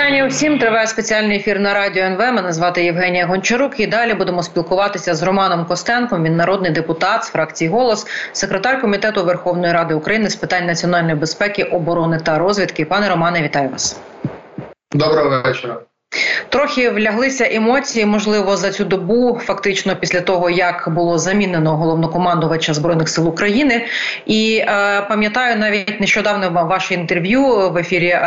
вітання усім. Триває спеціальний ефір на радіо НВ. Мене звати Євгенія Гончарук. І далі будемо спілкуватися з Романом Костенком. Він народний депутат з фракції голос, секретар комітету Верховної Ради України з питань національної безпеки, оборони та розвідки. Пане Романе, вітаю вас. Доброго вечора. Трохи вляглися емоції, можливо, за цю добу, фактично після того, як було замінено головнокомандувача збройних сил України. І е, пам'ятаю навіть нещодавно ваше інтерв'ю в ефірі е,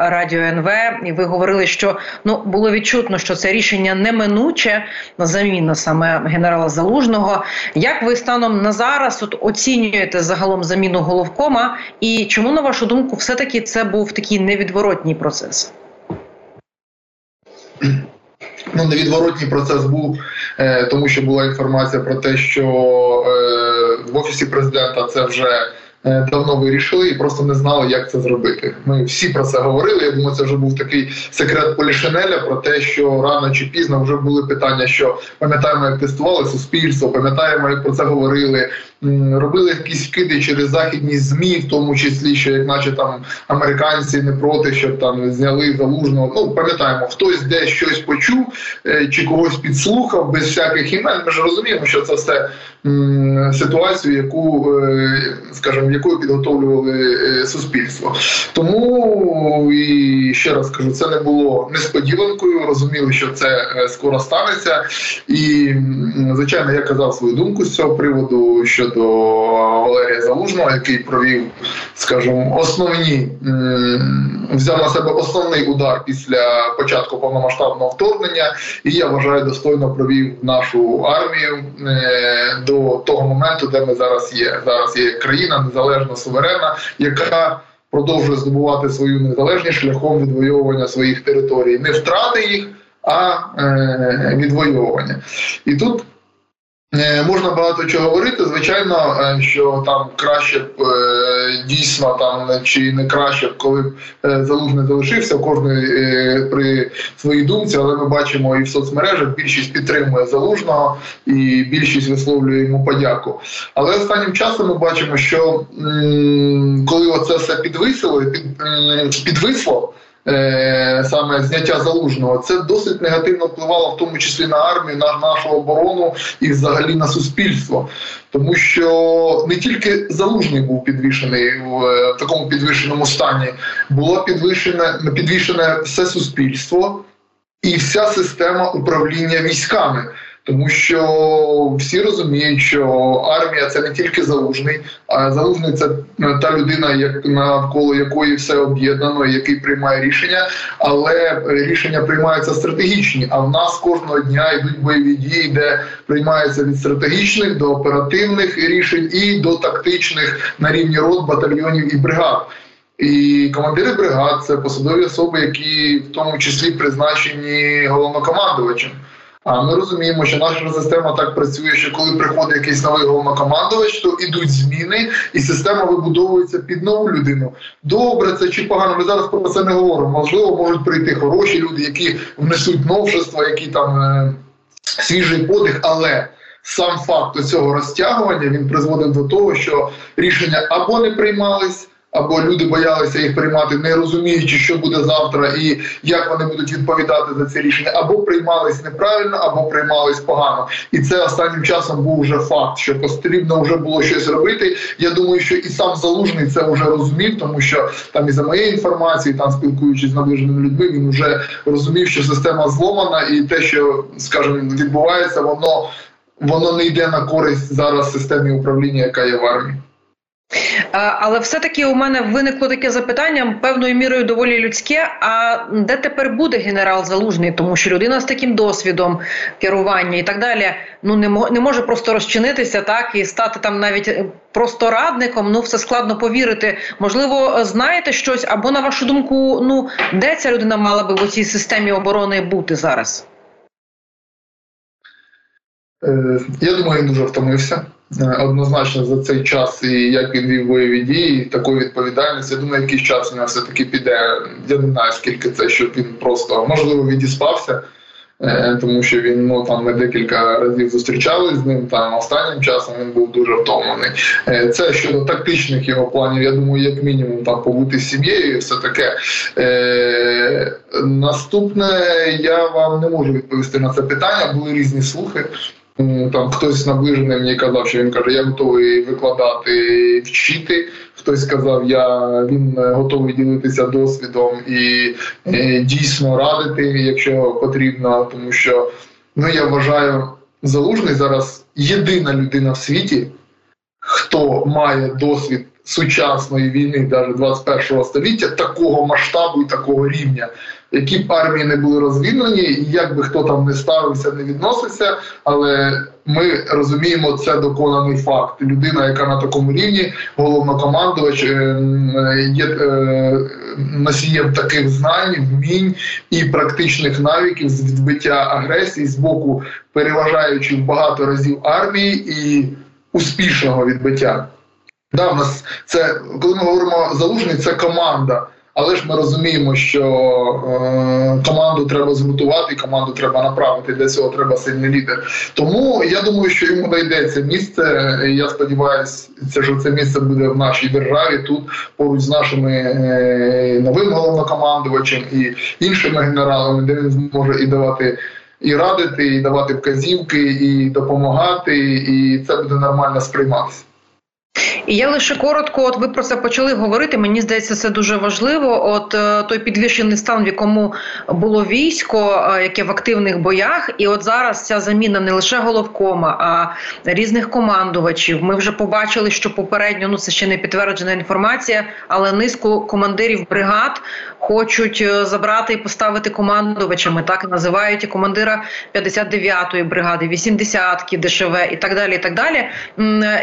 Радіо НВ. І ви говорили, що ну було відчутно, що це рішення неминуче на заміну саме генерала Залужного. Як ви станом на зараз от оцінюєте загалом заміну головкома? І чому на вашу думку, все таки це був такий невідворотній процес? Ну, невідворотній процес був, е, тому що була інформація про те, що е, в офісі президента це вже е, давно вирішили і просто не знали, як це зробити. Ми всі про це говорили. Я думаю, це вже був такий секрет Полішинеля про те, що рано чи пізно вже були питання, що пам'ятаємо, як тестували суспільство, пам'ятаємо, як про це говорили робили якісь вкиди через західні змі, в тому числі, що як наче там американці не проти, щоб там зняли залужного. Ну пам'ятаємо, хтось десь щось почув е, чи когось підслухав без всяких імен. Ми ж розуміємо, що це все ситуацію, яку е, скажімо, якою підготовлювали е, суспільство. Тому і ще раз кажу, це не було несподіванкою. Розуміли, що це скоро станеться, і звичайно, я казав свою думку з цього приводу. що щодо Валерія Залужного, який провів, скажімо, основні взяв на себе основний удар після початку повномасштабного вторгнення, і я вважаю, достойно провів нашу армію е, до того моменту, де ми зараз є. Зараз є країна незалежна, суверенна, яка продовжує здобувати свою незалежність шляхом відвоювання своїх територій, не втрати їх, а е, відвоювання. І тут можна багато чого говорити. Звичайно, е, що там краще б е, дійсно там чи не краще б, коли б залужний залишився кожний при своїй думці, але ми бачимо і в соцмережах більшість підтримує залужного і більшість висловлює йому подяку. Але останнім часом ми бачимо, що коли оце все підвисило, під, підвисло. Е, саме зняття залужного, це досить негативно впливало в тому числі на армію, на нашу оборону і взагалі на суспільство, тому що не тільки залужний був підвішений в е, такому підвищеному стані, було підвищене підвішене все суспільство і вся система управління військами. Тому що всі розуміють, що армія це не тільки залужний, а залужний це та людина, як навколо якої все об'єднано, який приймає рішення, але рішення приймаються стратегічні. А в нас кожного дня йдуть бойові дії, де приймаються від стратегічних до оперативних рішень і до тактичних на рівні рот, батальйонів і бригад. І командири бригад це посадові особи, які в тому числі призначені головнокомандувачем. А ми розуміємо, що наша система так працює, що коли приходить якийсь новий головнокомандувач, то ідуть зміни, і система вибудовується під нову людину. Добре, це чи погано. Ми зараз про це не говоримо. Можливо, можуть прийти хороші люди, які внесуть новшества, які там е свіжий подих, але. Сам факт цього розтягування він призводив до того, що рішення або не приймались, або люди боялися їх приймати, не розуміючи, що буде завтра і як вони будуть відповідати за це рішення, або приймались неправильно, або приймались погано. І це останнім часом був вже факт, що потрібно вже було щось робити. Я думаю, що і сам залужний це вже розумів, тому що там і за моєю інформацією, там спілкуючись з наближеними людьми, він вже розумів, що система зломана, і те, що скажімо, відбувається, воно воно не йде на користь зараз системі управління, яка є в армії. Але все-таки у мене виникло таке запитання певною мірою доволі людське. А де тепер буде генерал Залужний? Тому що людина з таким досвідом керування і так далі, ну не не може просто розчинитися так і стати там навіть е, просто радником. Ну все складно повірити. Можливо, знаєте щось або на вашу думку, ну де ця людина мала би в цій системі оборони бути зараз? Е, я думаю, він дуже втомився. Е, однозначно за цей час і як він вів бойові дії, такої відповідальності. Я думаю, якийсь час він все таки піде. Я не знаю, скільки це, щоб він просто можливо відіспався. Е, тому що він ну там ми декілька разів зустрічались з ним. Там останнім часом він був дуже втомлений. Е, це щодо тактичних його планів. Я думаю, як мінімум там побути з сім'єю, і все таке. Наступне я вам не можу відповісти на це питання. Були різні слухи. Там хтось наближений мені казав, що він каже, я готовий викладати, вчити. Хтось сказав, я він готовий ділитися досвідом і, і дійсно радити, якщо потрібно, тому що ну я вважаю, залужний зараз єдина людина в світі, хто має досвід сучасної війни, навіть 21 століття, такого масштабу і такого рівня які б армії не були розвідувані, і як би хто там не ставився, не відносився, але ми розуміємо, це доконаний факт. Людина, яка на такому рівні, головнокомандувач, е, є е, носієм таких знань, вмінь і практичних навиків з відбиття агресії з боку переважаючи в багато разів армії і успішного відбиття. Да, в нас це коли ми говоримо залужний, це команда. Але ж ми розуміємо, що е, команду треба згуртувати, команду треба направити. Для цього треба сильний лідер. Тому я думаю, що йому знайдеться місце. Я сподіваюся, що це місце буде в нашій державі тут поруч з нашими е, новим головнокомандувачем і іншими генералами, де він зможе і давати. І радити, і давати вказівки, і допомагати, і це буде нормально сприйматися. І я лише коротко, от ви про це почали говорити. Мені здається, це дуже важливо. От е, той підвищений стан, в якому було військо, е, яке в активних боях, і от зараз ця заміна не лише головкома, а різних командувачів. Ми вже побачили, що попередньо ну це ще не підтверджена інформація, але низку командирів бригад хочуть е, забрати і поставити командувачами. Так називають і командира 59-ї бригади, 80-ки ДШВ і так далі. І так далі.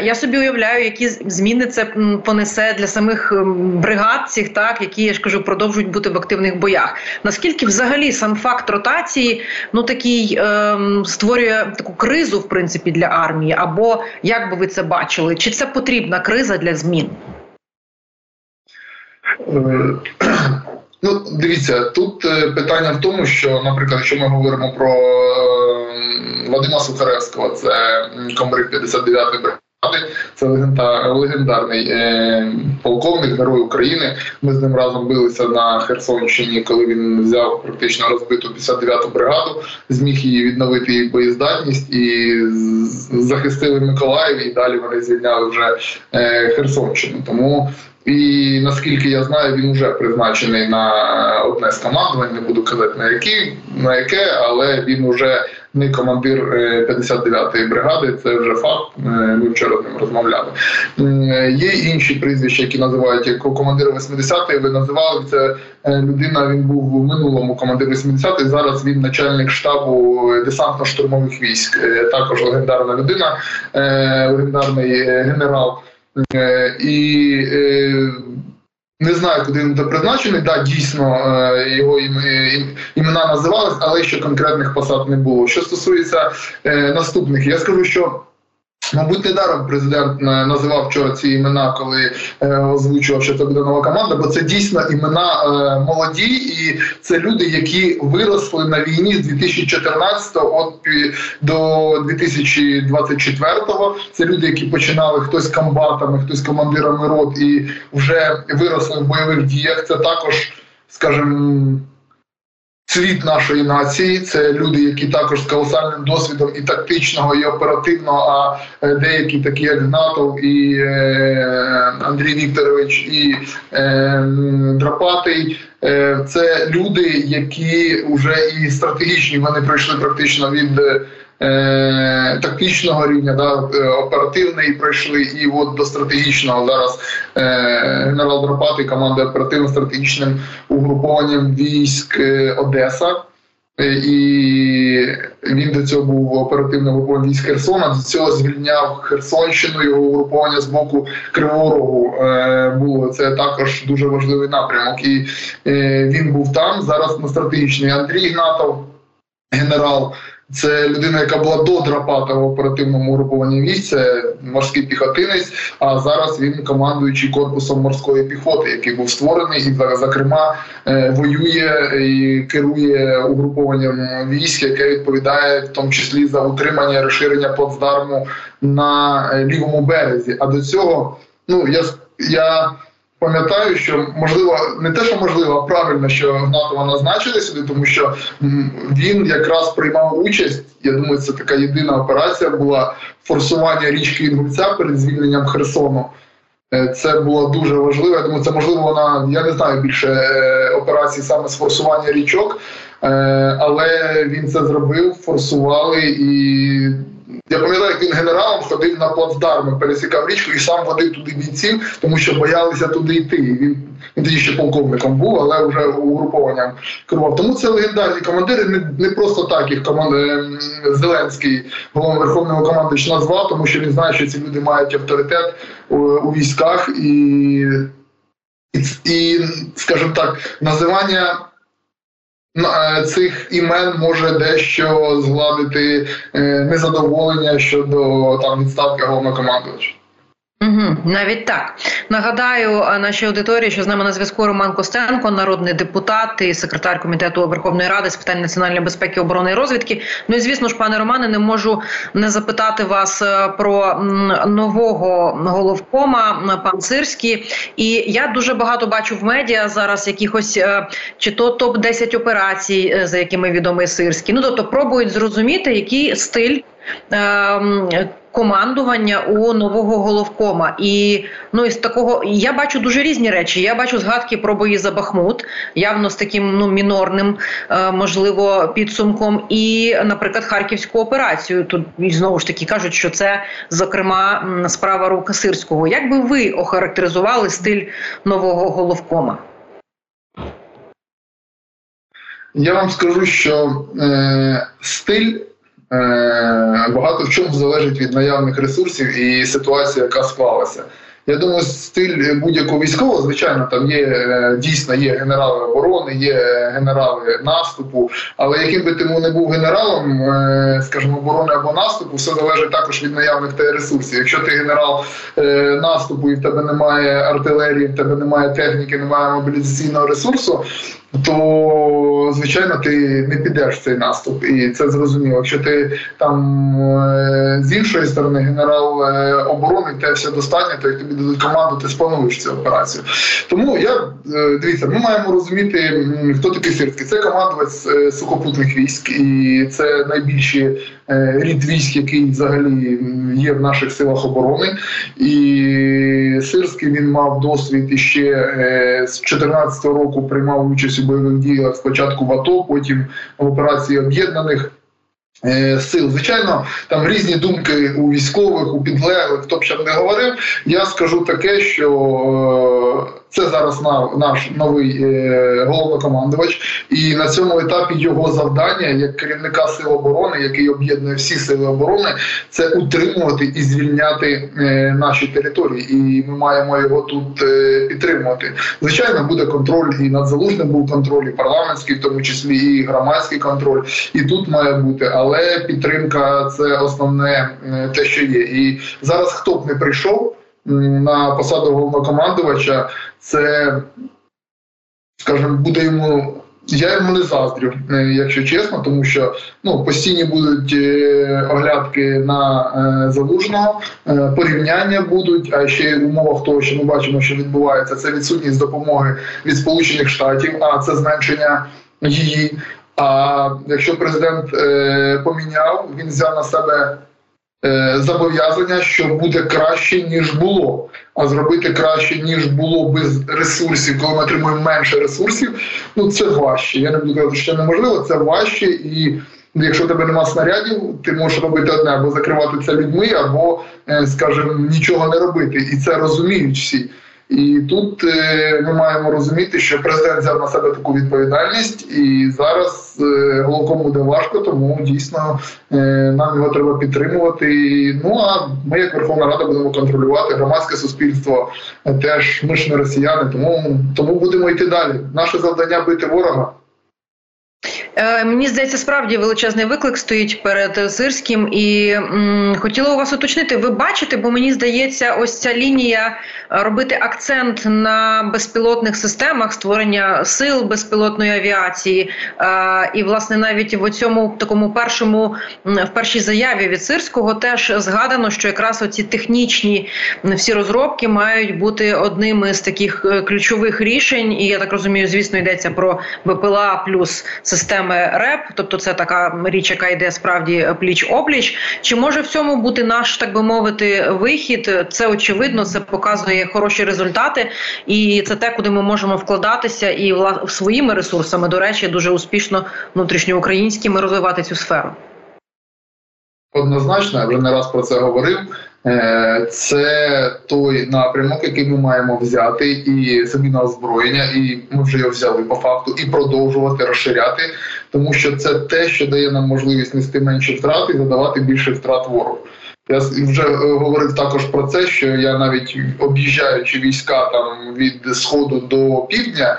Я собі уявляю, які зміни це понесе для самих бригад цих, так які я ж кажу, продовжують бути в активних боях. Наскільки взагалі сам факт ротації ну такий е, створює таку кризу, в принципі, для армії, або як би ви це бачили? Чи це потрібна криза для змін? Ну, дивіться, тут е, питання в тому, що, наприклад, якщо ми говоримо про Вадима Сухаревського, це комбриг 59-ї бригади, це легендарний е, полковник, герой України. Ми з ним разом билися на Херсонщині, коли він взяв практично розбиту 59-ту бригаду, зміг її відновити її боєздатність і захистили Миколаїв. І далі вони звільняли вже е, Херсонщину. Тому і наскільки я знаю, він вже призначений на одне з командувань. Не буду казати на які на яке, але він вже не командир 59-ї е, бригади. Це вже факт. Е, ми вчора з ним розмовляли. Є інші прізвища, які називають як командир 80-ї. Ви називали це е, людина. Він був в минулому командир 80-ї, Зараз він начальник штабу десантно-штурмових військ. Також легендарна людина, легендарний генерал. І не знаю, куди він призначений. Да, дійсно е, його імена називались, але ще конкретних посад не було. Що стосується е, наступних, я скажу, що. Мабуть, недаром президент е, називав вчора ці імена, коли е, озвучував, що це буде нова команда, бо це дійсно імена е, молоді, і це люди, які виросли на війні з 2014 от до 2024-го. Це люди, які починали хтось комбатами, хтось командирами рот і вже виросли в бойових діях. Це також, скажімо, Цвіт нашої нації це люди, які також з колосальним досвідом і тактичного, і оперативного, а е, деякі такі, як Гнатов і е, Андрій Вікторович, і е, Драпатий. Це люди, які вже і стратегічні вони пройшли практично від е, тактичного рівня, да, е, оперативний пройшли, і от до стратегічного зараз е, генерал Дропатий командує оперативно-стратегічним угрупованням військ Одеса. І він до цього був оперативним угрупованням військ Херсона. До цього звільняв Херсонщину. Його угруповання з боку Кривого Рогу було. Це також дуже важливий напрямок. І він був там зараз на стратегічний Андрій Гнатов, генерал Це людина, яка була до Драпата в оперативному групуванні військ, це морський піхотинець. А зараз він командуючий корпусом морської піхоти, який був створений і зокрема е, воює і керує угрупованням військ, яке відповідає в тому числі за утримання розширення плацдарму на е, лівому березі. А до цього ну я я пам'ятаю, що можливо не те, що можливо, а правильно, що Гнатова назначили сюди, тому що він якраз приймав участь. Я думаю, це така єдина операція була форсування річки Інгульця перед звільненням Херсону. Е, це було дуже важливо. Я думаю, це можливо вона. Я не знаю більше е, операцій саме з форсування річок, е, але він це зробив, форсували і я пам'ятаю, як він генералом ходив на плацдарми, пересікав річку і сам водив туди бійців, тому що боялися туди йти. Він він тоді ще полковником був, але вже угрупованням керував. Тому це легендарні командири. Не не просто так їх команд... Е, Зеленський, головний верховного командуючий назвав, тому що він знає, що ці люди мають авторитет у, у військах і, і, і, скажімо так, називання. Е, цих імен може дещо згладити е, незадоволення щодо там відставки головнокомандувача. Угу, Навіть так нагадаю е, нашій аудиторії, що з нами на зв'язку Роман Костенко, народний депутат і секретар комітету Верховної Ради з питань національної безпеки, оборони і розвідки. Ну і звісно ж, пане Романе, не можу не запитати вас е, про нового головкома пан Сирський. І я дуже багато бачу в медіа зараз якихось е, чи то топ 10 операцій, за якими відомий Сирський. Ну тобто пробують зрозуміти, який стиль. Ем, командування у нового головкома. І ну із такого я бачу дуже різні речі. Я бачу згадки про бої за Бахмут, явно з таким ну мінорним, е, можливо, підсумком. І, наприклад, харківську операцію. Тут знову ж таки кажуть, що це зокрема справа рука Сирського. Як би ви охарактеризували стиль нового головкома? Я вам скажу, що е, стиль багато в чому залежить від наявних ресурсів і ситуації, яка склалася. Я думаю, стиль будь-якого військового, звичайно, там є е, дійсно є генерали оборони, є генерали наступу. Але яким би ти не був генералом, е, скажімо, оборони або наступу, все залежить також від наявних тебе ресурсів. Якщо ти генерал наступу і в тебе немає артилерії, в тебе немає техніки, немає мобілізаційного ресурсу, то звичайно ти не підеш в цей наступ, і це зрозуміло. Якщо ти там е, з іншої сторони генерал е, оборони, те все достатньо, то як тобі дадуть команду, ти сплануєш цю операцію. Тому я е, дивіться, ми маємо розуміти, хто такий Сирський. Це командувач сухопутних військ, і це найбільші рід військ, який взагалі є в наших силах оборони. І Сирський він мав досвід і ще з 2014 року приймав участь у бойових діях спочатку в АТО, потім в операції об'єднаних. Е, сил, звичайно, там різні думки у військових, у підлеглих, хто б ще не говорив. Я скажу таке, що е, це зараз наш новий е, головнокомандувач, і на цьому етапі його завдання як керівника сил оборони, який об'єднує всі сили оборони, це утримувати і звільняти наші території. І ми маємо його тут підтримувати. Звичайно, буде контроль і над залужним був контроль, і парламентський, в тому числі і громадський контроль. І тут має бути, але підтримка це основне е, те, що є. І зараз хто б не прийшов на посаду головнокомандувача, це, скажімо, буде йому. Я йому не заздрю, е, якщо чесно, тому що ну постійні будуть е, оглядки на залужного, порівняння будуть. А ще в умовах того, що ми бачимо, що відбувається, це відсутність допомоги від Сполучених Штатів, а це зменшення її. А якщо президент е, поміняв, він взяв на себе е, зобов'язання, що буде краще ніж було. А зробити краще ніж було без ресурсів, коли ми отримуємо менше ресурсів. Ну це важче. Я не буду казати, що неможливо, це важче, і якщо тебе нема снарядів, ти можеш робити одне або закривати це людьми, або, е, скажімо, нічого не робити. І це розуміють всі. І тут е, ми маємо розуміти, що президент взяв на себе таку відповідальність, і зараз е, головком буде важко, тому дійсно е, нам його треба підтримувати. Ну а ми, як Верховна Рада, будемо контролювати громадське суспільство. Теж ми ж не росіяни, тому тому будемо йти далі. Наше завдання бити ворога. Е, мені здається, справді величезний виклик стоїть перед Сирським, і м, хотіла у вас уточнити. Ви бачите, бо мені здається, ось ця лінія робити акцент на безпілотних системах створення сил безпілотної авіації. Е, і власне навіть в цьому такому першому в першій заяві від Сирського теж згадано, що якраз оці технічні всі розробки мають бути одним із таких е, ключових рішень. І я так розумію, звісно, йдеться про БПЛА плюс системи РЕП, тобто це така річ, яка йде справді пліч опліч. Чи може в цьому бути наш, так би мовити, вихід? Це очевидно, це показує хороші результати, і це те, куди ми можемо вкладатися, і своїми ресурсами до речі, дуже успішно внутрішньоукраїнськими розвивати цю сферу. Однозначно, я вже не раз про це говорив. Е, це той напрямок, який ми маємо взяти, і заміна озброєння, і ми вже його взяли по факту, і продовжувати розширяти, тому що це те, що дає нам можливість нести менші втрати і задавати більше втрат ворогу. Я вже е, говорив також про це, що я навіть об'їжджаючи війська там від сходу до півдня,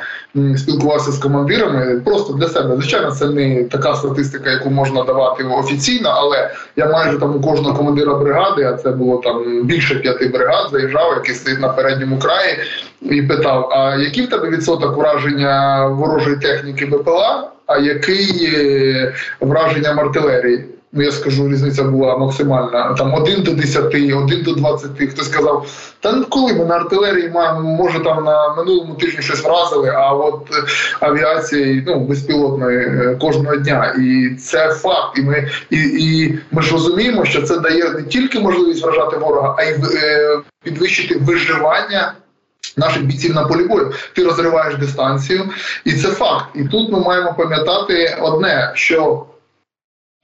спілкувався з командирами просто для себе. Звичайно, це не така статистика, яку можна давати офіційно, але я майже там у кожного командира бригади, а це було там більше п'яти бригад, заїжджав, який стоїть на передньому краї, і питав: а який в тебе відсоток враження ворожої техніки БПЛА? А який е, враження артилерії? Ну я скажу, різниця була максимальна. Там 1 до 10, 1 до 20. Хтось сказав, та коли ми на артилерії маємо, може там на минулому тижні щось вразили, а от е, авіації ну, безпілотної е, кожного дня. І це факт. І ми і, і ми ж розуміємо, що це дає не тільки можливість вражати ворога, а й е, підвищити виживання. Наших бійців на полі бою ти розриваєш дистанцію, і це факт. І тут ми маємо пам'ятати одне: що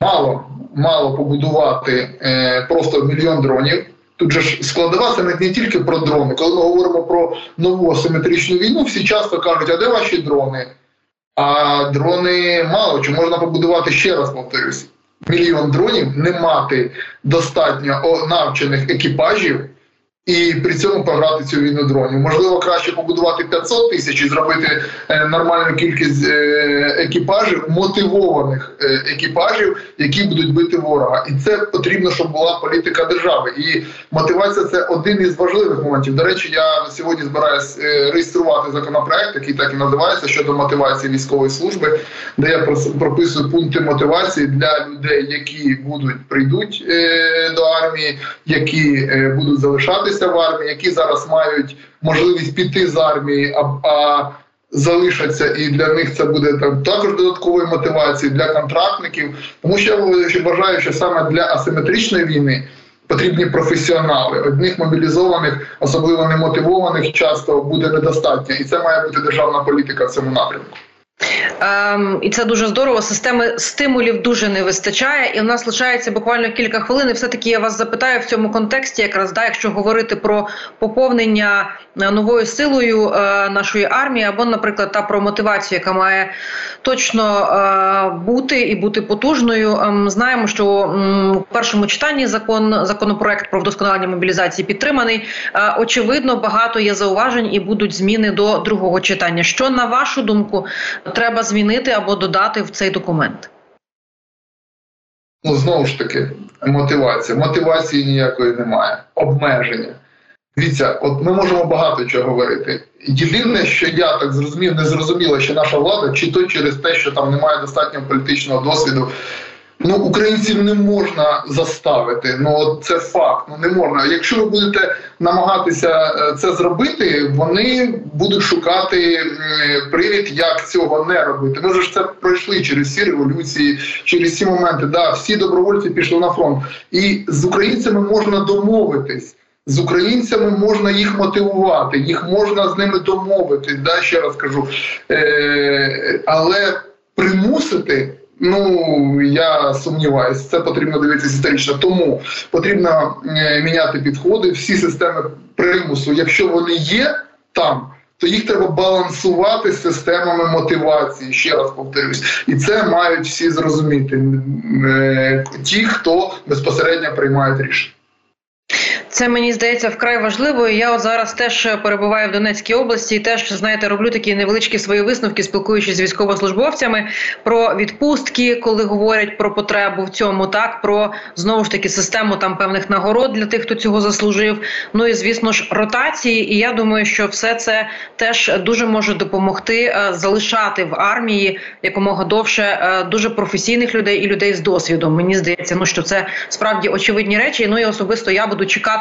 мало мало побудувати е, просто мільйон дронів. Тут же ж складова це не, тільки про дрони. Коли ми говоримо про нову асиметричну війну, всі часто кажуть, а де ваші дрони? А дрони мало чи можна побудувати ще раз повторюсь, мільйон дронів, не мати достатньо навчених екіпажів і при цьому програти цю війну дронів. Можливо, краще побудувати 500 тисяч і зробити е, нормальну кількість е, екіпажів, мотивованих е, екіпажів, які будуть бити ворога. І це потрібно, щоб була політика держави. І мотивація це один із важливих моментів. До речі, я сьогодні збираюся реєструвати законопроект, який так і називається щодо мотивації військової служби, де я прописую пункти мотивації для людей, які будуть прийдуть до армії, які будуть залишатися залишаться в армії, які зараз мають можливість піти з армії, а, а залишаться, і для них це буде там також додатковою мотивацією для контрактників. Тому що я вважаю, що саме для асиметричної війни. Потрібні професіонали. Одних мобілізованих, особливо немотивованих, часто буде недостатньо, і це має бути державна політика в цьому напрямку. Ем, І це дуже здорово. Системи стимулів дуже не вистачає, і в нас лишається буквально кілька хвилин. І Все таки я вас запитаю в цьому контексті, якраз да, якщо говорити про поповнення е, новою силою е, нашої армії, або, наприклад, та про мотивацію, яка має точно е, бути і бути потужною. Е, знаємо, що в першому читанні закон законопроект про вдосконалення мобілізації підтриманий. Е, очевидно, багато є зауважень і будуть зміни до другого читання. Що на вашу думку? Треба змінити або додати в цей документ? Ну знову ж таки, мотивація. Мотивації ніякої немає. Обмеження. Дивіться, от ми можемо багато чого говорити. Єдине, що я так зрозумів, не зрозуміло, що наша влада, чи то через те, що там немає достатньо політичного досвіду, Ну, українців не можна заставити. Ну це факт. Ну не можна. Якщо ви будете намагатися е, це зробити, вони будуть шукати привід, як цього не робити. Ми ж це пройшли через всі революції, через ці моменти. Да, всі добровольці пішли на фронт, і з українцями можна домовитись. З українцями можна їх мотивувати, їх можна з ними домовитись. Да, ще раз кажу, Е, але примусити. Ну я сумніваюся, це потрібно дивитися історично. Тому потрібно е, міняти підходи. Всі системи примусу, якщо вони є там, то їх треба балансувати з системами мотивації. Ще раз повторюсь, і це мають всі зрозуміти. Е, ті, хто безпосередньо приймають рішення. Це мені здається вкрай важливо. Я от зараз теж перебуваю в Донецькій області. і Теж знаєте, роблю такі невеличкі свої висновки, спілкуючись з військовослужбовцями про відпустки, коли говорять про потребу в цьому, так про знову ж таки систему там певних нагород для тих, хто цього заслужив. Ну і звісно ж ротації. І я думаю, що все це теж дуже може допомогти е, залишати в армії якомога довше е, дуже професійних людей і людей з досвідом. Мені здається, ну що це справді очевидні речі. Ну і особисто я буду чекати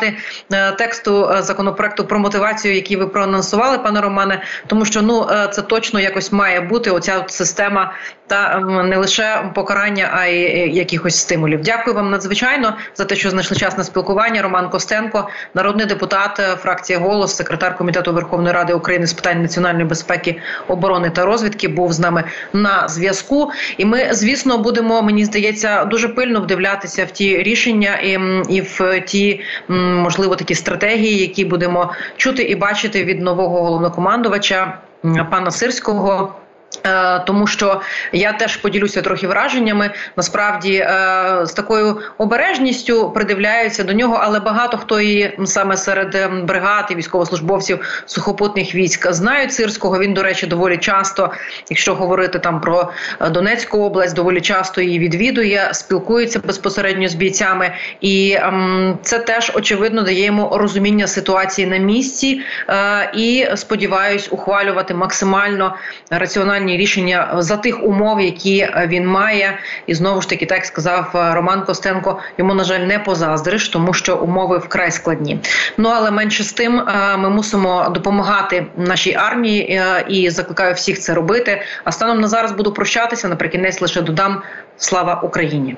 е, тексту законопроекту про мотивацію, який ви проанонсували, пане Романе, тому що ну це точно якось має бути оця система та не лише покарання, а й якихось стимулів. Дякую вам надзвичайно за те, що знайшли час на спілкування. Роман Костенко, народний депутат, фракція голос, секретар комітету Верховної Ради України з питань національної безпеки, оборони та розвідки, був з нами на зв'язку. І ми, звісно, будемо мені здається дуже пильно вдивлятися в ті рішення і, і в ті можливо такі стратегії, які будемо чути і бачити від нового головнокомандувача пана Сирського. Е, тому що я теж поділюся трохи враженнями. Насправді е, з такою обережністю придивляються до нього, але багато хто і саме серед ем, бригад і військовослужбовців сухопутних військ знають сирського. Він, до речі, доволі часто, якщо говорити там про е, Донецьку область, доволі часто її відвідує, спілкується безпосередньо з бійцями, і ем, це теж очевидно дає йому розуміння ситуації на місці і сподіваюсь, ухвалювати максимально раціональні останні рішення за тих умов, які е, він має, і знову ж таки, так сказав е, Роман Костенко. Йому на жаль не позаздриш, тому що умови вкрай складні. Ну але менше з тим, е, ми мусимо допомагати нашій армії і закликаю всіх це робити. А станом на зараз буду прощатися. Наприкінець лише додам слава Україні.